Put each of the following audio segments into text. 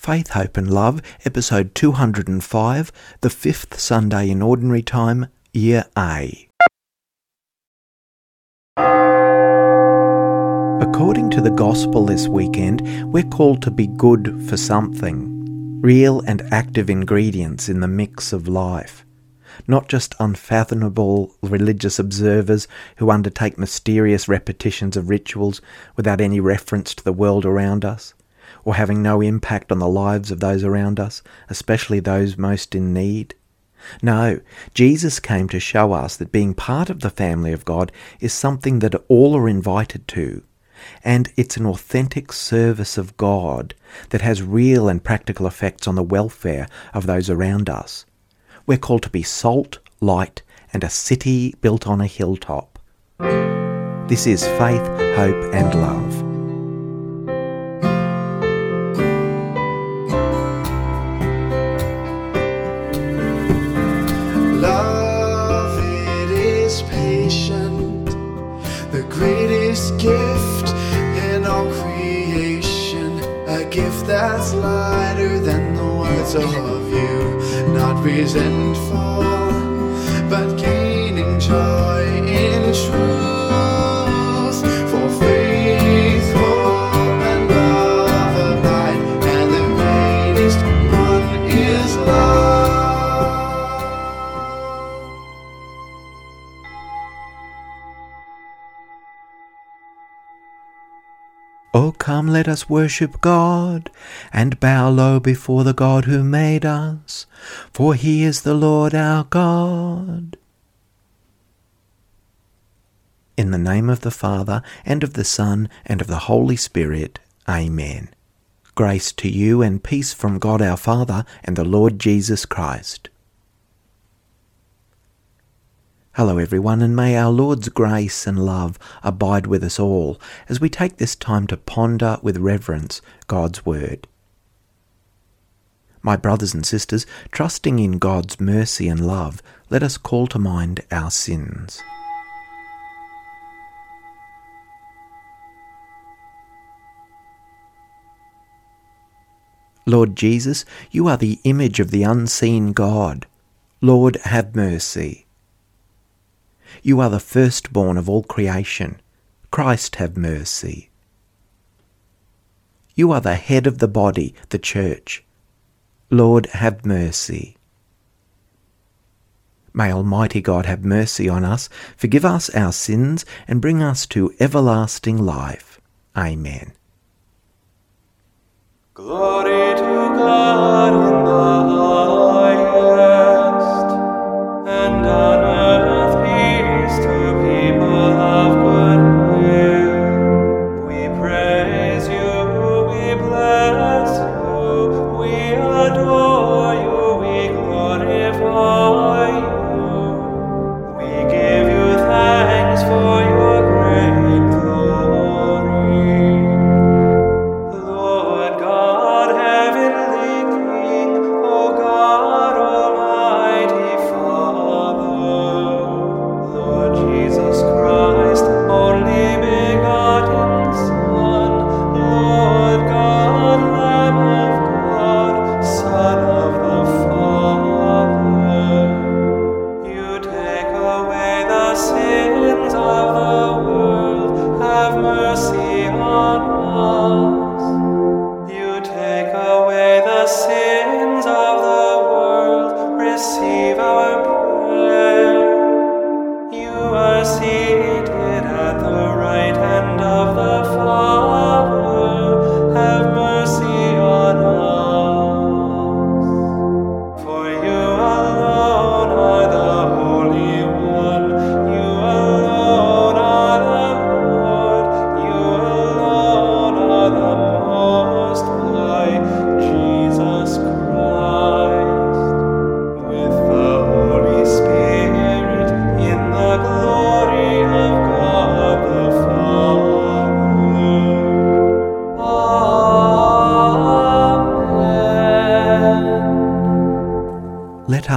Faith, Hope and Love, episode 205, the fifth Sunday in Ordinary Time, Year A. According to the Gospel this weekend, we're called to be good for something, real and active ingredients in the mix of life not just unfathomable religious observers who undertake mysterious repetitions of rituals without any reference to the world around us, or having no impact on the lives of those around us, especially those most in need. No, Jesus came to show us that being part of the family of God is something that all are invited to, and it's an authentic service of God that has real and practical effects on the welfare of those around us. We're called to be salt, light, and a city built on a hilltop. This is faith, hope, and love. That's lighter than the words of you, not resentful, but gaining joy Oh, come, let us worship God, and bow low before the God who made us, for he is the Lord our God. In the name of the Father, and of the Son, and of the Holy Spirit, Amen. Grace to you and peace from God our Father and the Lord Jesus Christ. Hello, everyone, and may our Lord's grace and love abide with us all as we take this time to ponder with reverence God's Word. My brothers and sisters, trusting in God's mercy and love, let us call to mind our sins. Lord Jesus, you are the image of the unseen God. Lord, have mercy. You are the firstborn of all creation. Christ have mercy. You are the head of the body, the church. Lord, have mercy. May Almighty God have mercy on us, forgive us our sins, and bring us to everlasting life. Amen. Glory to God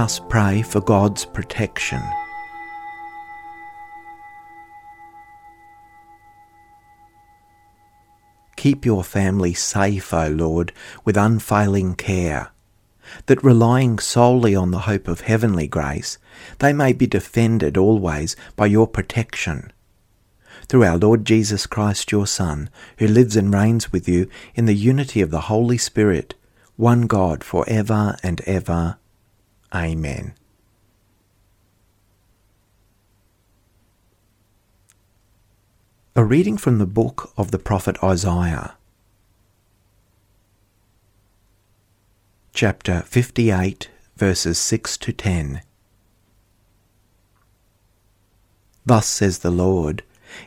us pray for God's protection. keep your family safe, O Lord, with unfailing care, that relying solely on the hope of heavenly grace, they may be defended always by your protection. Through our Lord Jesus Christ, your Son, who lives and reigns with you in the unity of the Holy Spirit, one God for ever and ever. Amen. A reading from the book of the prophet Isaiah, chapter 58, verses 6 to 10. Thus says the Lord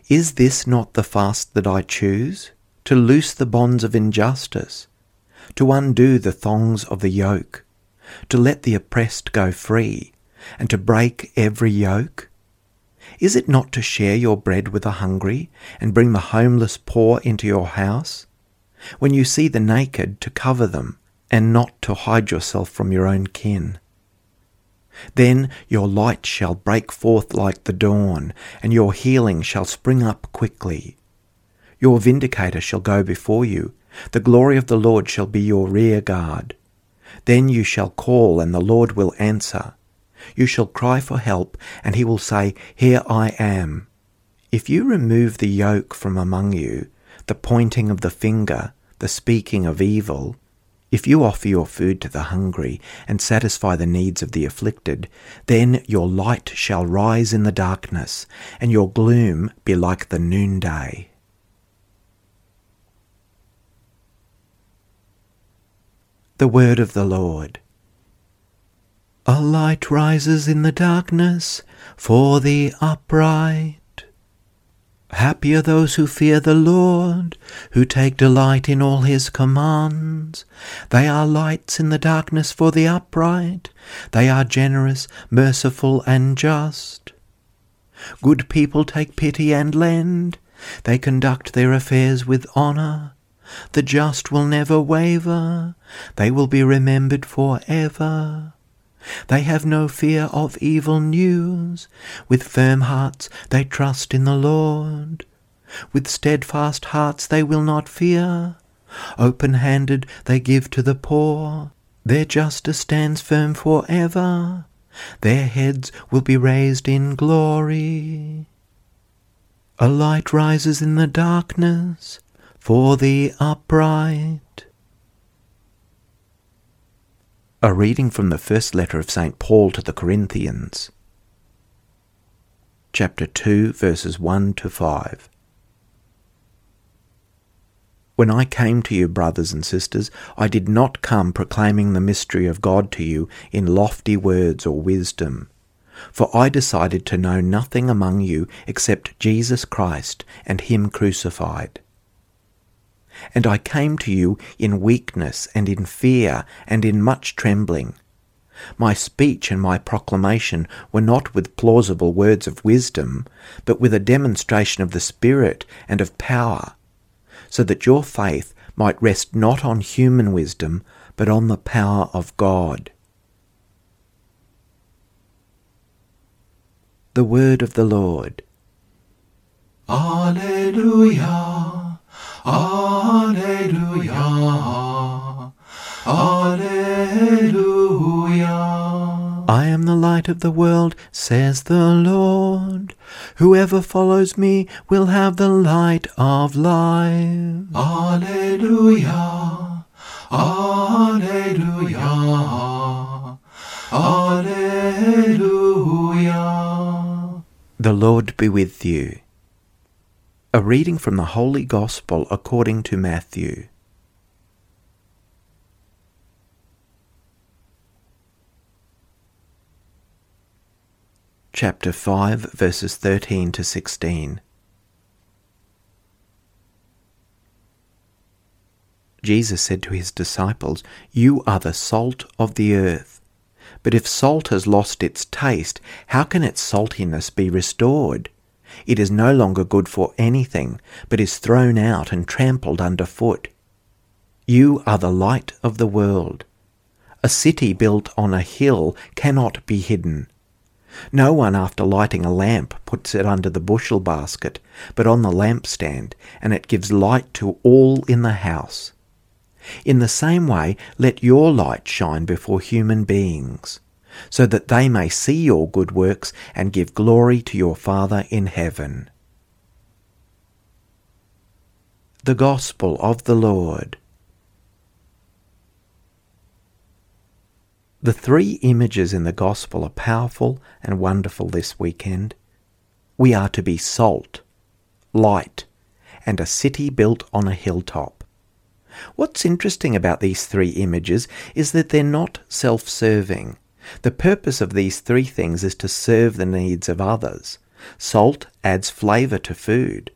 Is this not the fast that I choose? To loose the bonds of injustice, to undo the thongs of the yoke, to let the oppressed go free, and to break every yoke? Is it not to share your bread with the hungry, and bring the homeless poor into your house? When you see the naked, to cover them, and not to hide yourself from your own kin. Then your light shall break forth like the dawn, and your healing shall spring up quickly. Your vindicator shall go before you, the glory of the Lord shall be your rear guard. Then you shall call, and the Lord will answer. You shall cry for help, and he will say, Here I am. If you remove the yoke from among you, the pointing of the finger, the speaking of evil, if you offer your food to the hungry and satisfy the needs of the afflicted, then your light shall rise in the darkness, and your gloom be like the noonday. The Word of the Lord. A light rises in the darkness for the upright. Happy are those who fear the Lord, who take delight in all his commands. They are lights in the darkness for the upright. They are generous, merciful, and just. Good people take pity and lend. They conduct their affairs with honour. The just will never waver. They will be remembered for ever. They have no fear of evil news. With firm hearts they trust in the Lord. With steadfast hearts they will not fear. Open handed they give to the poor. Their justice stands firm for ever. Their heads will be raised in glory. A light rises in the darkness for the upright. A reading from the first letter of St. Paul to the Corinthians, chapter 2, verses 1 to 5. When I came to you, brothers and sisters, I did not come proclaiming the mystery of God to you in lofty words or wisdom. For I decided to know nothing among you except Jesus Christ and Him crucified. And I came to you in weakness and in fear and in much trembling. My speech and my proclamation were not with plausible words of wisdom, but with a demonstration of the Spirit and of power, so that your faith might rest not on human wisdom, but on the power of God. The Word of the Lord. Alleluia. Alleluia. Alleluia. I am the light of the world, says the Lord. Whoever follows me will have the light of life. Alleluia. Alleluia. Alleluia. The Lord be with you. A reading from the Holy Gospel according to Matthew. Chapter 5, verses 13 to 16. Jesus said to his disciples, You are the salt of the earth. But if salt has lost its taste, how can its saltiness be restored? It is no longer good for anything, but is thrown out and trampled underfoot. You are the light of the world. A city built on a hill cannot be hidden. No one, after lighting a lamp, puts it under the bushel basket, but on the lampstand, and it gives light to all in the house. In the same way, let your light shine before human beings, so that they may see your good works and give glory to your Father in heaven. The Gospel of the Lord. The three images in the Gospel are powerful and wonderful this weekend. We are to be salt, light, and a city built on a hilltop. What's interesting about these three images is that they're not self serving. The purpose of these three things is to serve the needs of others. Salt adds flavour to food.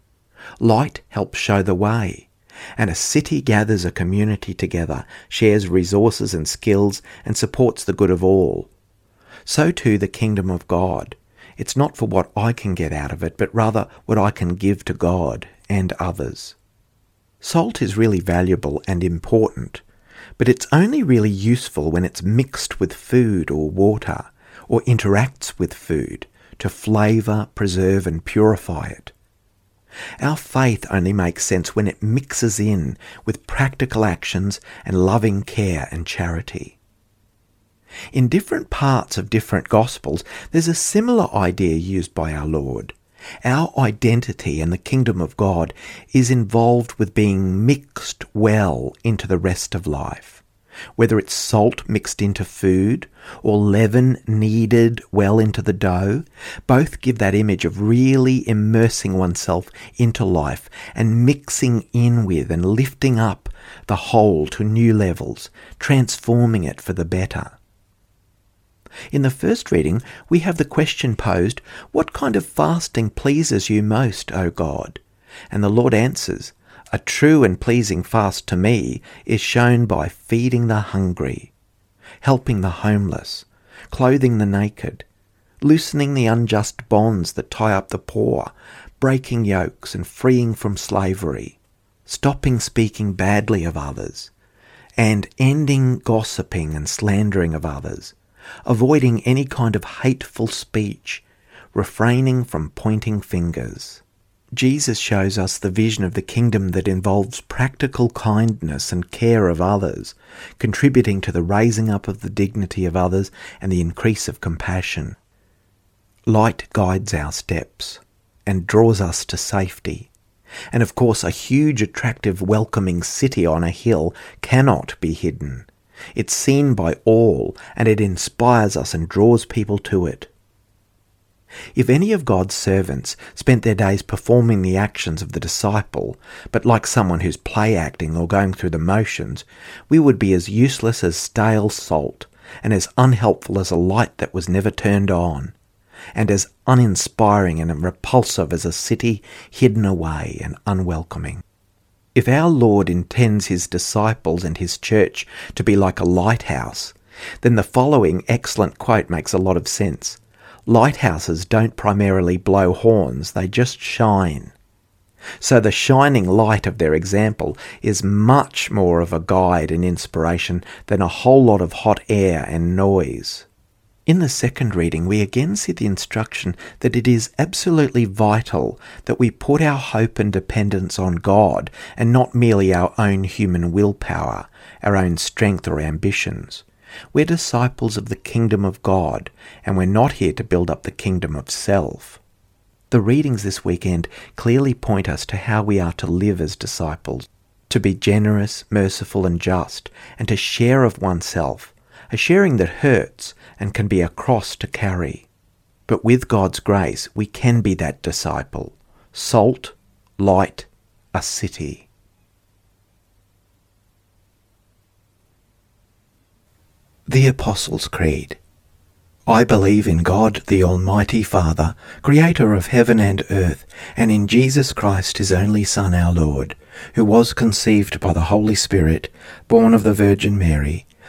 Light helps show the way and a city gathers a community together, shares resources and skills, and supports the good of all. So too the kingdom of God. It's not for what I can get out of it, but rather what I can give to God and others. Salt is really valuable and important, but it's only really useful when it's mixed with food or water, or interacts with food to flavour, preserve, and purify it. Our faith only makes sense when it mixes in with practical actions and loving care and charity. In different parts of different Gospels, there's a similar idea used by our Lord. Our identity and the kingdom of God is involved with being mixed well into the rest of life whether it's salt mixed into food or leaven kneaded well into the dough, both give that image of really immersing oneself into life and mixing in with and lifting up the whole to new levels, transforming it for the better. In the first reading, we have the question posed, What kind of fasting pleases you most, O God? And the Lord answers, a true and pleasing fast to me is shown by feeding the hungry, helping the homeless, clothing the naked, loosening the unjust bonds that tie up the poor, breaking yokes and freeing from slavery, stopping speaking badly of others, and ending gossiping and slandering of others, avoiding any kind of hateful speech, refraining from pointing fingers. Jesus shows us the vision of the kingdom that involves practical kindness and care of others, contributing to the raising up of the dignity of others and the increase of compassion. Light guides our steps and draws us to safety. And of course, a huge, attractive, welcoming city on a hill cannot be hidden. It's seen by all, and it inspires us and draws people to it. If any of God's servants spent their days performing the actions of the disciple, but like someone who's play acting or going through the motions, we would be as useless as stale salt, and as unhelpful as a light that was never turned on, and as uninspiring and repulsive as a city hidden away and unwelcoming. If our Lord intends his disciples and his church to be like a lighthouse, then the following excellent quote makes a lot of sense. Lighthouses don't primarily blow horns, they just shine. So the shining light of their example is much more of a guide and inspiration than a whole lot of hot air and noise. In the second reading, we again see the instruction that it is absolutely vital that we put our hope and dependence on God and not merely our own human willpower, our own strength or ambitions. We're disciples of the kingdom of God, and we're not here to build up the kingdom of self. The readings this weekend clearly point us to how we are to live as disciples to be generous, merciful, and just, and to share of oneself, a sharing that hurts and can be a cross to carry. But with God's grace, we can be that disciple salt, light, a city. The Apostles' Creed. I believe in God, the Almighty Father, creator of heaven and earth, and in Jesus Christ, his only Son, our Lord, who was conceived by the Holy Spirit, born of the Virgin Mary,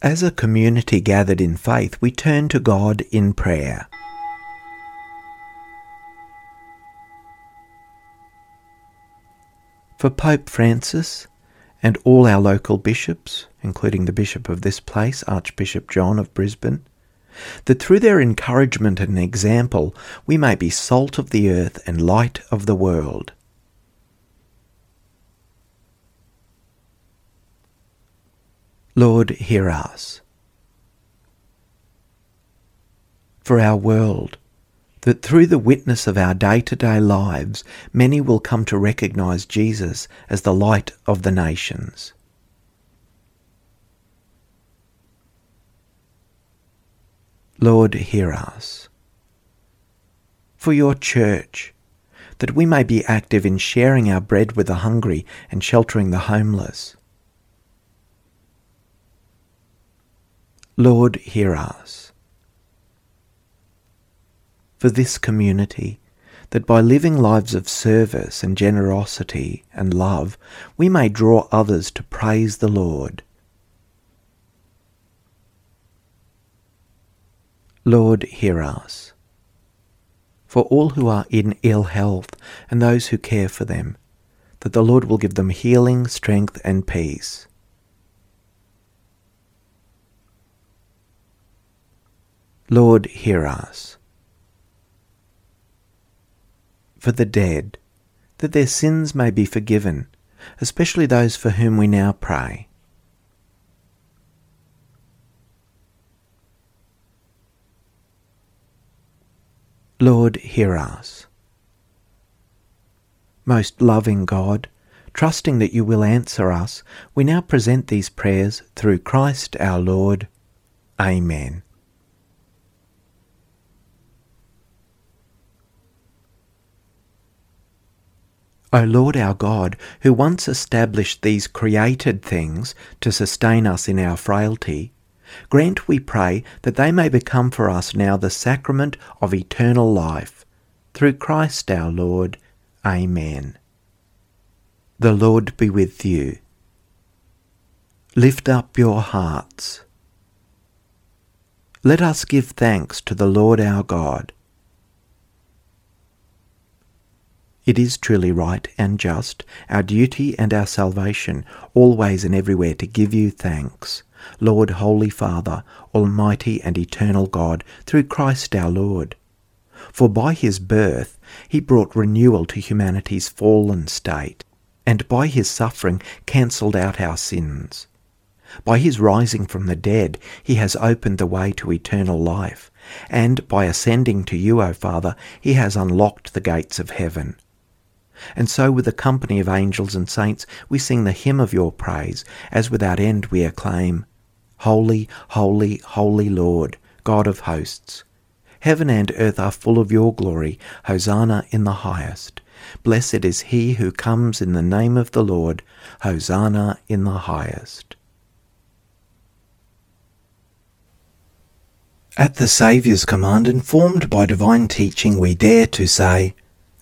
As a community gathered in faith, we turn to God in prayer. For Pope Francis and all our local bishops, including the bishop of this place, Archbishop John of Brisbane, that through their encouragement and example we may be salt of the earth and light of the world. Lord, hear us. For our world, that through the witness of our day to day lives, many will come to recognize Jesus as the light of the nations. Lord, hear us. For your church, that we may be active in sharing our bread with the hungry and sheltering the homeless. Lord, hear us. For this community, that by living lives of service and generosity and love, we may draw others to praise the Lord. Lord, hear us. For all who are in ill health and those who care for them, that the Lord will give them healing, strength, and peace. Lord, hear us. For the dead, that their sins may be forgiven, especially those for whom we now pray. Lord, hear us. Most loving God, trusting that you will answer us, we now present these prayers through Christ our Lord. Amen. O Lord our God, who once established these created things to sustain us in our frailty, grant, we pray, that they may become for us now the sacrament of eternal life. Through Christ our Lord. Amen. The Lord be with you. Lift up your hearts. Let us give thanks to the Lord our God. It is truly right and just, our duty and our salvation, always and everywhere to give you thanks. Lord, Holy Father, Almighty and Eternal God, through Christ our Lord. For by his birth he brought renewal to humanity's fallen state, and by his suffering cancelled out our sins. By his rising from the dead he has opened the way to eternal life, and by ascending to you, O Father, he has unlocked the gates of heaven. And so, with a company of angels and saints, we sing the hymn of your praise, as without end we acclaim Holy, holy, holy Lord, God of hosts. Heaven and earth are full of your glory. Hosanna in the highest. Blessed is he who comes in the name of the Lord. Hosanna in the highest. At the Saviour's command, informed by divine teaching, we dare to say,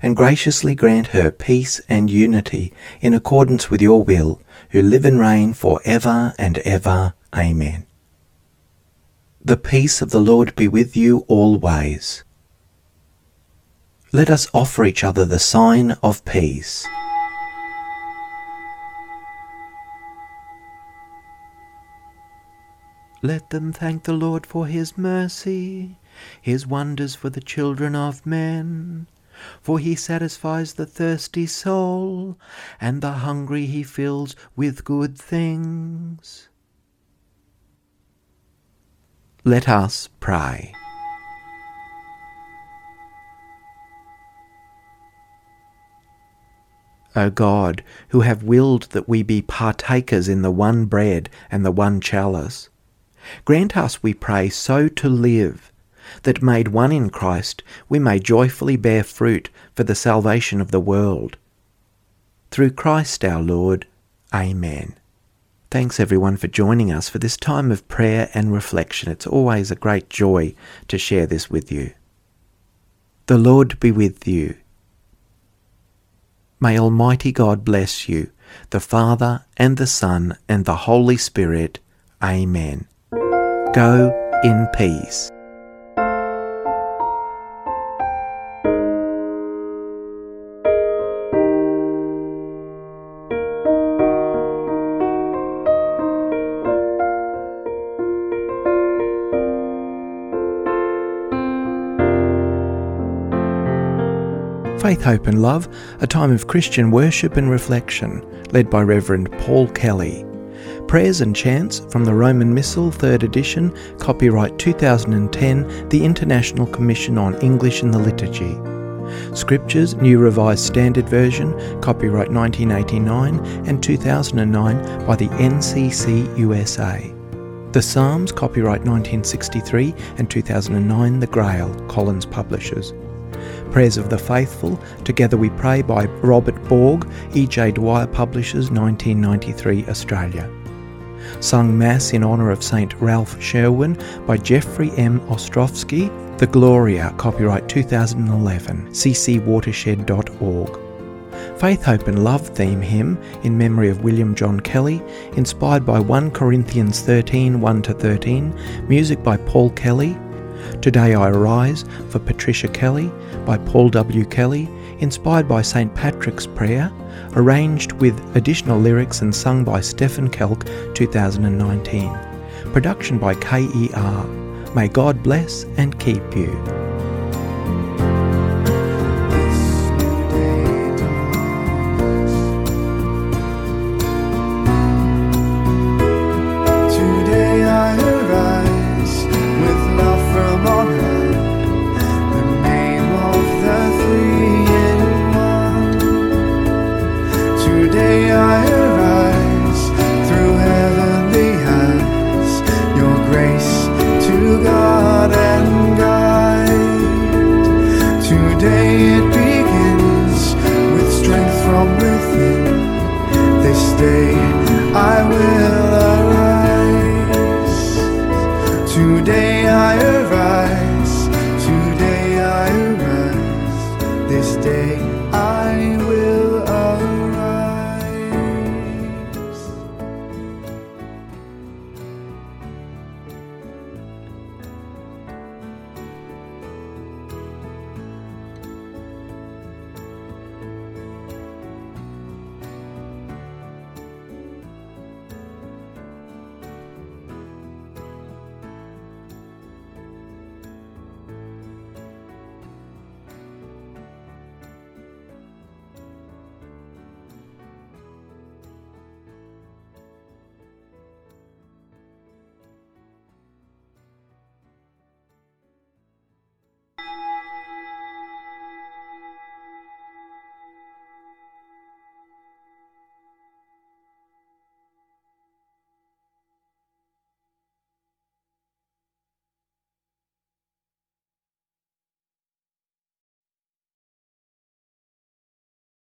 and graciously grant her peace and unity in accordance with your will, who live and reign for ever and ever. Amen. The peace of the Lord be with you always. Let us offer each other the sign of peace. Let them thank the Lord for his mercy, his wonders for the children of men. For he satisfies the thirsty soul, and the hungry he fills with good things. Let us pray. O God, who have willed that we be partakers in the one bread and the one chalice, grant us, we pray, so to live, that made one in Christ we may joyfully bear fruit for the salvation of the world. Through Christ our Lord. Amen. Thanks everyone for joining us for this time of prayer and reflection. It's always a great joy to share this with you. The Lord be with you. May Almighty God bless you, the Father and the Son and the Holy Spirit. Amen. Go in peace. Faith, Hope and Love, a time of Christian worship and reflection, led by Reverend Paul Kelly. Prayers and Chants from the Roman Missal, 3rd edition, copyright 2010, the International Commission on English in the Liturgy. Scriptures, New Revised Standard Version, copyright 1989 and 2009 by the NCC USA. The Psalms, copyright 1963 and 2009, The Grail, Collins Publishers. Prayers of the Faithful, Together We Pray by Robert Borg, E.J. Dwyer Publishers, 1993, Australia. Sung Mass in honour of St. Ralph Sherwin by Jeffrey M. Ostrowski, The Gloria, copyright 2011, ccwatershed.org. Faith, Hope and Love theme hymn in memory of William John Kelly, inspired by 1 Corinthians 13 1 13, music by Paul Kelly, Today I Arise for Patricia Kelly by Paul W. Kelly, inspired by St. Patrick's Prayer, arranged with additional lyrics and sung by Stephen Kelk 2019. Production by KER. May God bless and keep you. Today I arise through heavenly eyes, your grace to God and guide. Today it begins with strength from within. This day I will